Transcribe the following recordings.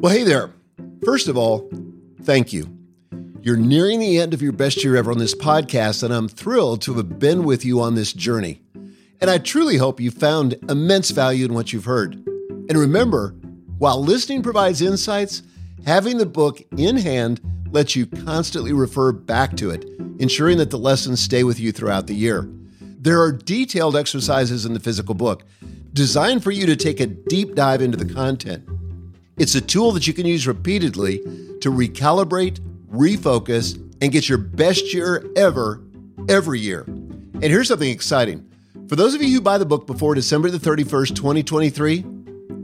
Well, hey there. First of all, thank you. You're nearing the end of your best year ever on this podcast, and I'm thrilled to have been with you on this journey. And I truly hope you found immense value in what you've heard. And remember, while listening provides insights, having the book in hand lets you constantly refer back to it, ensuring that the lessons stay with you throughout the year. There are detailed exercises in the physical book designed for you to take a deep dive into the content. It's a tool that you can use repeatedly to recalibrate, refocus, and get your best year ever, every year. And here's something exciting. For those of you who buy the book before December the 31st, 2023,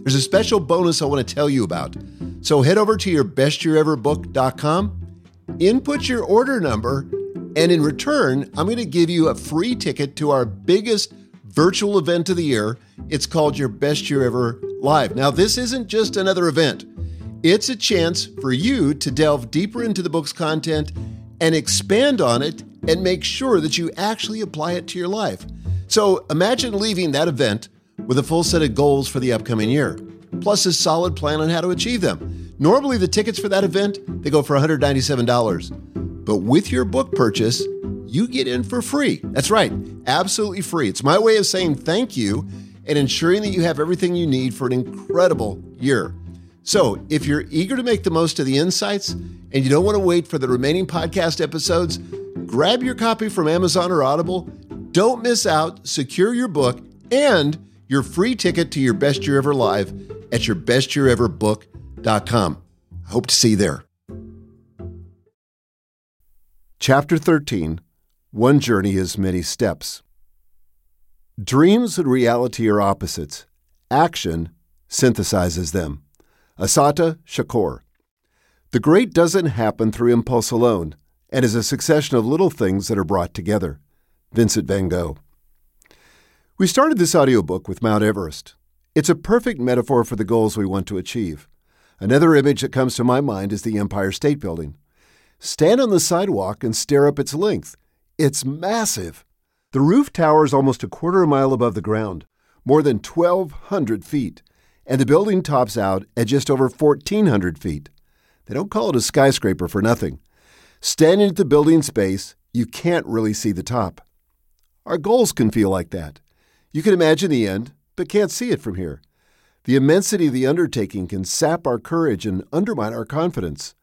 there's a special bonus I want to tell you about. So head over to your bestyeareverbook.com, input your order number, and in return, I'm going to give you a free ticket to our biggest virtual event of the year. It's called Your Best Year Ever Live. Now, this isn't just another event, it's a chance for you to delve deeper into the book's content and expand on it and make sure that you actually apply it to your life. So imagine leaving that event with a full set of goals for the upcoming year, plus a solid plan on how to achieve them. Normally the tickets for that event, they go for $197. But with your book purchase, you get in for free. That's right, absolutely free. It's my way of saying thank you and ensuring that you have everything you need for an incredible year. So, if you're eager to make the most of the insights and you don't want to wait for the remaining podcast episodes, grab your copy from Amazon or Audible. Don't miss out. Secure your book and your free ticket to your best year ever live at yourbestyeareverbook.com. Hope to see you there. Chapter 13 One Journey is Many Steps. Dreams and reality are opposites. Action synthesizes them. Assata Shakur. The great doesn't happen through impulse alone and is a succession of little things that are brought together. Vincent van Gogh. We started this audiobook with Mount Everest. It's a perfect metaphor for the goals we want to achieve. Another image that comes to my mind is the Empire State Building. Stand on the sidewalk and stare up its length. It's massive. The roof towers almost a quarter of a mile above the ground, more than 1,200 feet and the building tops out at just over 1,400 feet. They don't call it a skyscraper for nothing. Standing at the building's base, you can't really see the top. Our goals can feel like that. You can imagine the end, but can't see it from here. The immensity of the undertaking can sap our courage and undermine our confidence.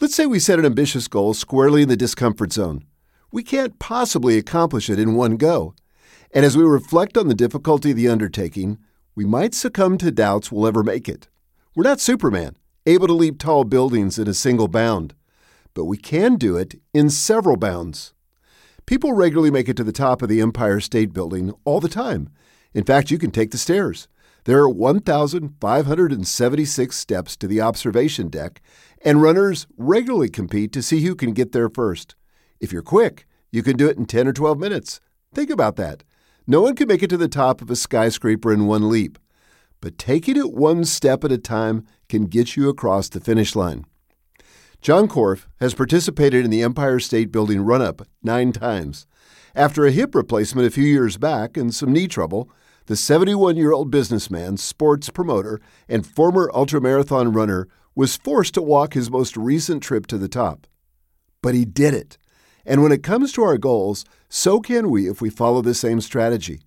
Let's say we set an ambitious goal squarely in the discomfort zone. We can't possibly accomplish it in one go. And as we reflect on the difficulty of the undertaking, we might succumb to doubts we'll ever make it. We're not Superman, able to leap tall buildings in a single bound, but we can do it in several bounds. People regularly make it to the top of the Empire State Building all the time. In fact, you can take the stairs. There are 1,576 steps to the observation deck, and runners regularly compete to see who can get there first. If you're quick, you can do it in 10 or 12 minutes. Think about that. No one can make it to the top of a skyscraper in one leap, but taking it one step at a time can get you across the finish line. John Korff has participated in the Empire State Building run up nine times. After a hip replacement a few years back and some knee trouble, the 71 year old businessman, sports promoter, and former ultramarathon runner was forced to walk his most recent trip to the top. But he did it. And when it comes to our goals, so can we if we follow the same strategy.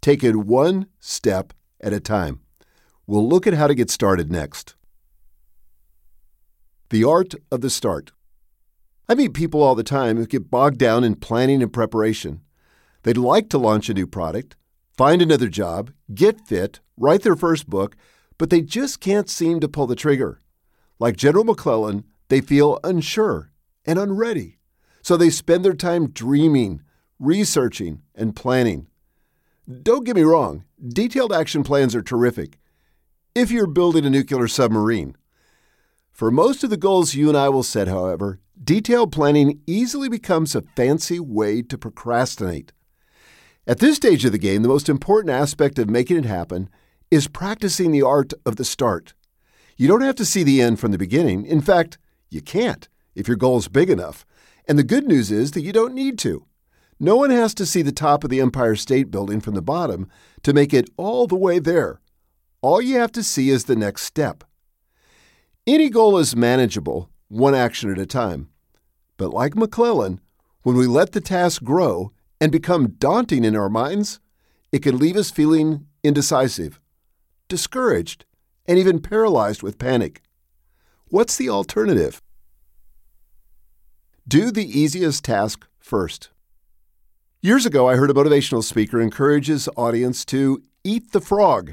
Take it one step at a time. We'll look at how to get started next. The art of the start. I meet people all the time who get bogged down in planning and preparation. They'd like to launch a new product, find another job, get fit, write their first book, but they just can't seem to pull the trigger. Like General McClellan, they feel unsure and unready. So they spend their time dreaming, researching, and planning. Don't get me wrong, detailed action plans are terrific. If you're building a nuclear submarine, for most of the goals you and I will set, however, detailed planning easily becomes a fancy way to procrastinate. At this stage of the game, the most important aspect of making it happen is practicing the art of the start. You don't have to see the end from the beginning. In fact, you can't if your goal is big enough. And the good news is that you don't need to. No one has to see the top of the Empire State Building from the bottom to make it all the way there. All you have to see is the next step. Any goal is manageable, one action at a time. But like McClellan, when we let the task grow and become daunting in our minds, it can leave us feeling indecisive, discouraged, and even paralyzed with panic. What's the alternative? Do the easiest task first. Years ago, I heard a motivational speaker encourage his audience to eat the frog.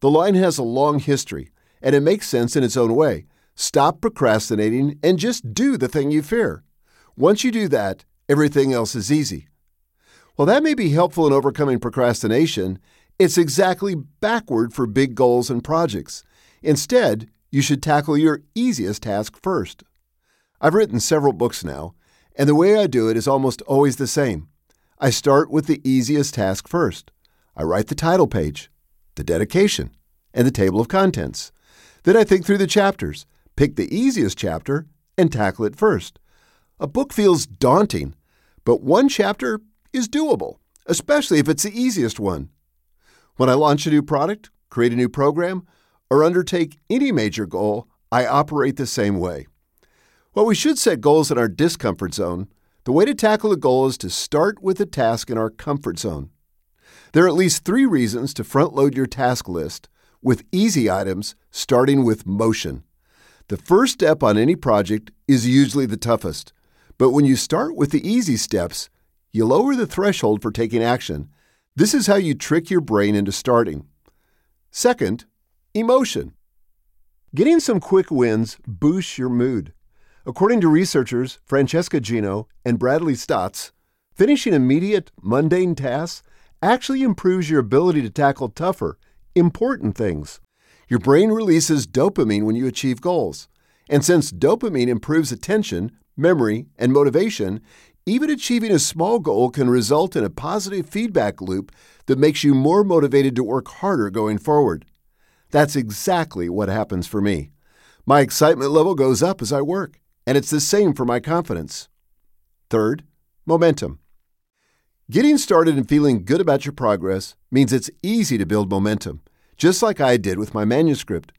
The line has a long history, and it makes sense in its own way. Stop procrastinating and just do the thing you fear. Once you do that, everything else is easy. While that may be helpful in overcoming procrastination, it's exactly backward for big goals and projects. Instead, you should tackle your easiest task first. I've written several books now, and the way I do it is almost always the same. I start with the easiest task first. I write the title page, the dedication, and the table of contents. Then I think through the chapters, pick the easiest chapter, and tackle it first. A book feels daunting, but one chapter is doable, especially if it's the easiest one. When I launch a new product, create a new program, or undertake any major goal, I operate the same way. While we should set goals in our discomfort zone, the way to tackle a goal is to start with a task in our comfort zone. There are at least three reasons to front load your task list with easy items starting with motion. The first step on any project is usually the toughest, but when you start with the easy steps, you lower the threshold for taking action. This is how you trick your brain into starting. Second, emotion. Getting some quick wins boosts your mood. According to researchers Francesca Gino and Bradley Staats, finishing immediate, mundane tasks actually improves your ability to tackle tougher, important things. Your brain releases dopamine when you achieve goals. And since dopamine improves attention, memory, and motivation, even achieving a small goal can result in a positive feedback loop that makes you more motivated to work harder going forward. That's exactly what happens for me. My excitement level goes up as I work and it's the same for my confidence. Third, momentum. Getting started and feeling good about your progress means it's easy to build momentum, just like I did with my manuscript.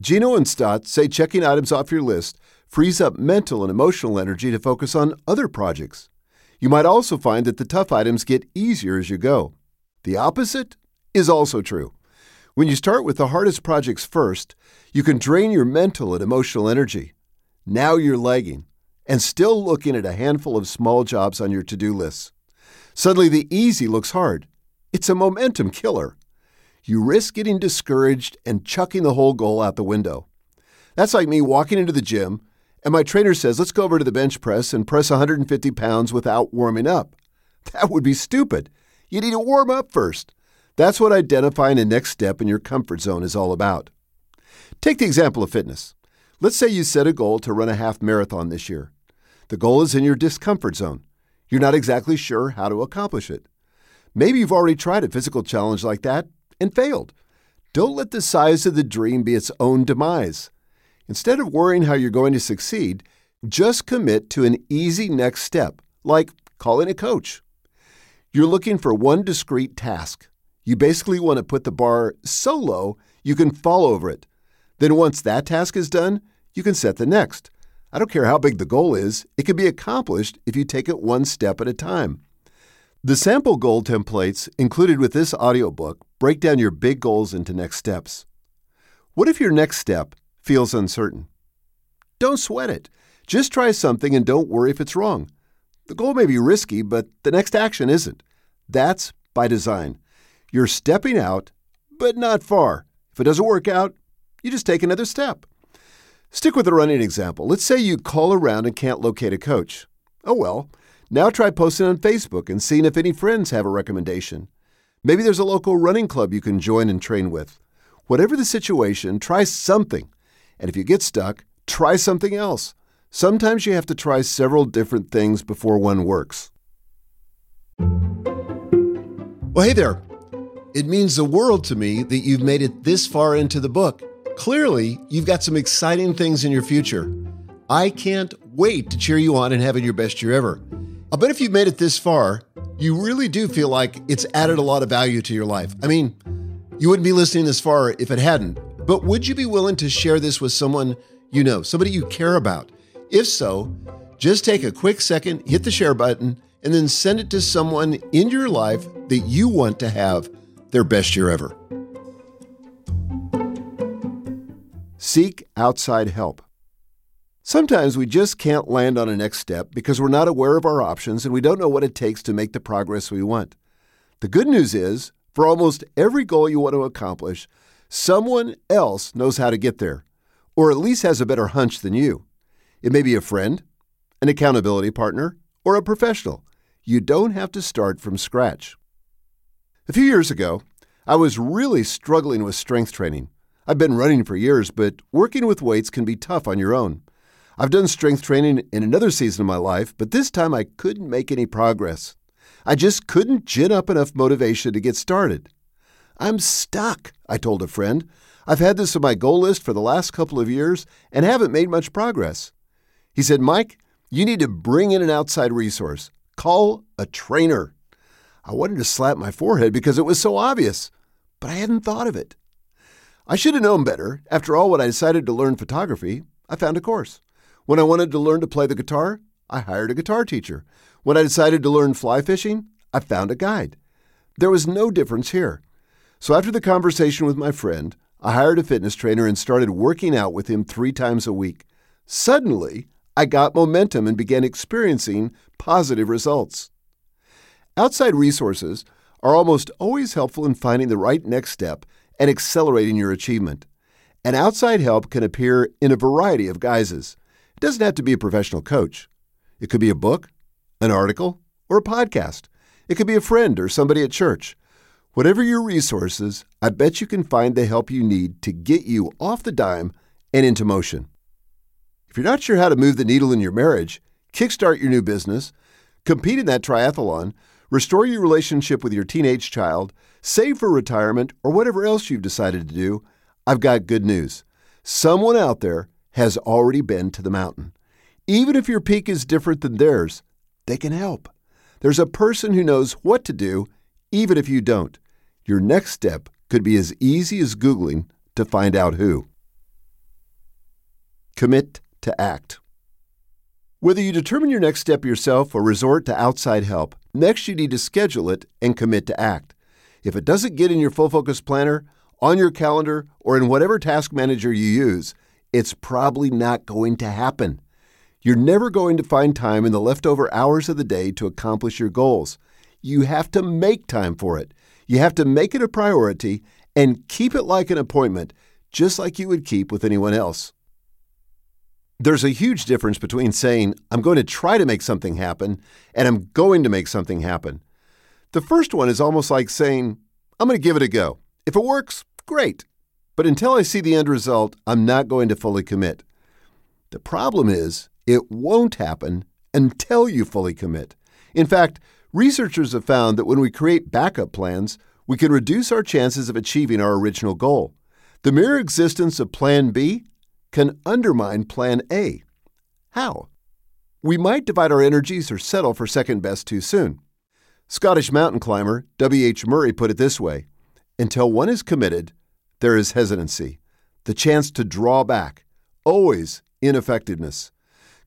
Gino and Staats say checking items off your list frees up mental and emotional energy to focus on other projects. You might also find that the tough items get easier as you go. The opposite is also true. When you start with the hardest projects first, you can drain your mental and emotional energy. Now you're lagging and still looking at a handful of small jobs on your to do list. Suddenly, the easy looks hard. It's a momentum killer. You risk getting discouraged and chucking the whole goal out the window. That's like me walking into the gym and my trainer says, let's go over to the bench press and press 150 pounds without warming up. That would be stupid. You need to warm up first. That's what identifying a next step in your comfort zone is all about. Take the example of fitness. Let's say you set a goal to run a half marathon this year. The goal is in your discomfort zone. You're not exactly sure how to accomplish it. Maybe you've already tried a physical challenge like that and failed. Don't let the size of the dream be its own demise. Instead of worrying how you're going to succeed, just commit to an easy next step, like calling a coach. You're looking for one discrete task. You basically want to put the bar so low you can fall over it. Then, once that task is done, you can set the next. I don't care how big the goal is, it can be accomplished if you take it one step at a time. The sample goal templates included with this audiobook break down your big goals into next steps. What if your next step feels uncertain? Don't sweat it. Just try something and don't worry if it's wrong. The goal may be risky, but the next action isn't. That's by design. You're stepping out, but not far. If it doesn't work out, you just take another step. Stick with the running example. Let's say you call around and can't locate a coach. Oh well, now try posting on Facebook and seeing if any friends have a recommendation. Maybe there's a local running club you can join and train with. Whatever the situation, try something. And if you get stuck, try something else. Sometimes you have to try several different things before one works. Well, hey there. It means the world to me that you've made it this far into the book. Clearly, you've got some exciting things in your future. I can't wait to cheer you on and having your best year ever. I bet if you've made it this far, you really do feel like it's added a lot of value to your life. I mean, you wouldn't be listening this far if it hadn't. But would you be willing to share this with someone you know, somebody you care about? If so, just take a quick second, hit the share button, and then send it to someone in your life that you want to have their best year ever. Seek outside help. Sometimes we just can't land on a next step because we're not aware of our options and we don't know what it takes to make the progress we want. The good news is, for almost every goal you want to accomplish, someone else knows how to get there, or at least has a better hunch than you. It may be a friend, an accountability partner, or a professional. You don't have to start from scratch. A few years ago, I was really struggling with strength training. I've been running for years, but working with weights can be tough on your own. I've done strength training in another season of my life, but this time I couldn't make any progress. I just couldn't gin up enough motivation to get started. I'm stuck, I told a friend. I've had this on my goal list for the last couple of years and haven't made much progress. He said, Mike, you need to bring in an outside resource. Call a trainer. I wanted to slap my forehead because it was so obvious, but I hadn't thought of it. I should have known better. After all, when I decided to learn photography, I found a course. When I wanted to learn to play the guitar, I hired a guitar teacher. When I decided to learn fly fishing, I found a guide. There was no difference here. So after the conversation with my friend, I hired a fitness trainer and started working out with him three times a week. Suddenly, I got momentum and began experiencing positive results. Outside resources are almost always helpful in finding the right next step and accelerating your achievement. And outside help can appear in a variety of guises. It doesn't have to be a professional coach. It could be a book, an article, or a podcast. It could be a friend or somebody at church. Whatever your resources, I bet you can find the help you need to get you off the dime and into motion. If you're not sure how to move the needle in your marriage, kickstart your new business, compete in that triathlon, restore your relationship with your teenage child, save for retirement, or whatever else you've decided to do, I've got good news. Someone out there has already been to the mountain. Even if your peak is different than theirs, they can help. There's a person who knows what to do even if you don't, your next step could be as easy as Googling to find out who. Commit to act. Whether you determine your next step yourself or resort to outside help, next you need to schedule it and commit to act. If it doesn't get in your full focus planner, on your calendar, or in whatever task manager you use, it's probably not going to happen. You're never going to find time in the leftover hours of the day to accomplish your goals you have to make time for it. You have to make it a priority and keep it like an appointment, just like you would keep with anyone else. There's a huge difference between saying, I'm going to try to make something happen, and I'm going to make something happen. The first one is almost like saying, I'm going to give it a go. If it works, great. But until I see the end result, I'm not going to fully commit. The problem is, it won't happen until you fully commit. In fact, Researchers have found that when we create backup plans, we can reduce our chances of achieving our original goal. The mere existence of Plan B can undermine Plan A. How? We might divide our energies or settle for second best too soon. Scottish mountain climber W.H. Murray put it this way Until one is committed, there is hesitancy, the chance to draw back, always ineffectiveness.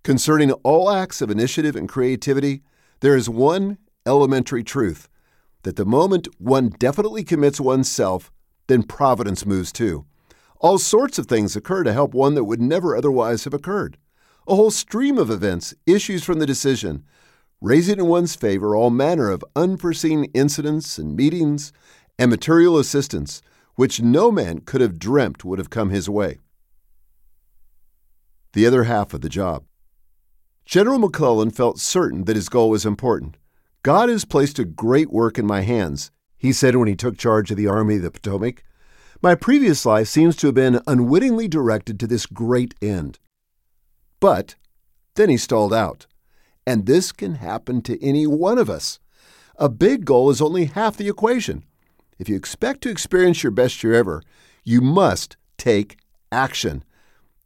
Concerning all acts of initiative and creativity, there is one elementary truth that the moment one definitely commits oneself, then providence moves too. All sorts of things occur to help one that would never otherwise have occurred. A whole stream of events issues from the decision, raising in one's favor all manner of unforeseen incidents and meetings and material assistance which no man could have dreamt would have come his way. The other half of the job. General McClellan felt certain that his goal was important. God has placed a great work in my hands, he said when he took charge of the Army of the Potomac. My previous life seems to have been unwittingly directed to this great end. But then he stalled out. And this can happen to any one of us. A big goal is only half the equation. If you expect to experience your best year ever, you must take action.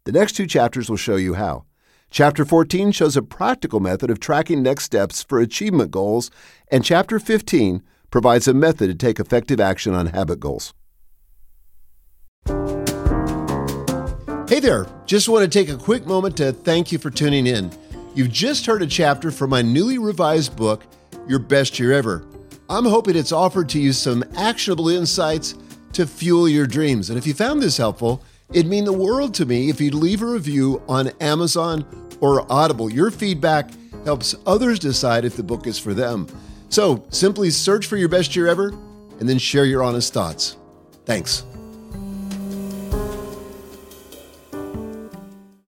The next two chapters will show you how. Chapter 14 shows a practical method of tracking next steps for achievement goals, and Chapter 15 provides a method to take effective action on habit goals. Hey there, just want to take a quick moment to thank you for tuning in. You've just heard a chapter from my newly revised book, Your Best Year Ever. I'm hoping it's offered to you some actionable insights to fuel your dreams. And if you found this helpful, it'd mean the world to me if you'd leave a review on Amazon or Audible. Your feedback helps others decide if the book is for them. So simply search for your best year ever and then share your honest thoughts. Thanks.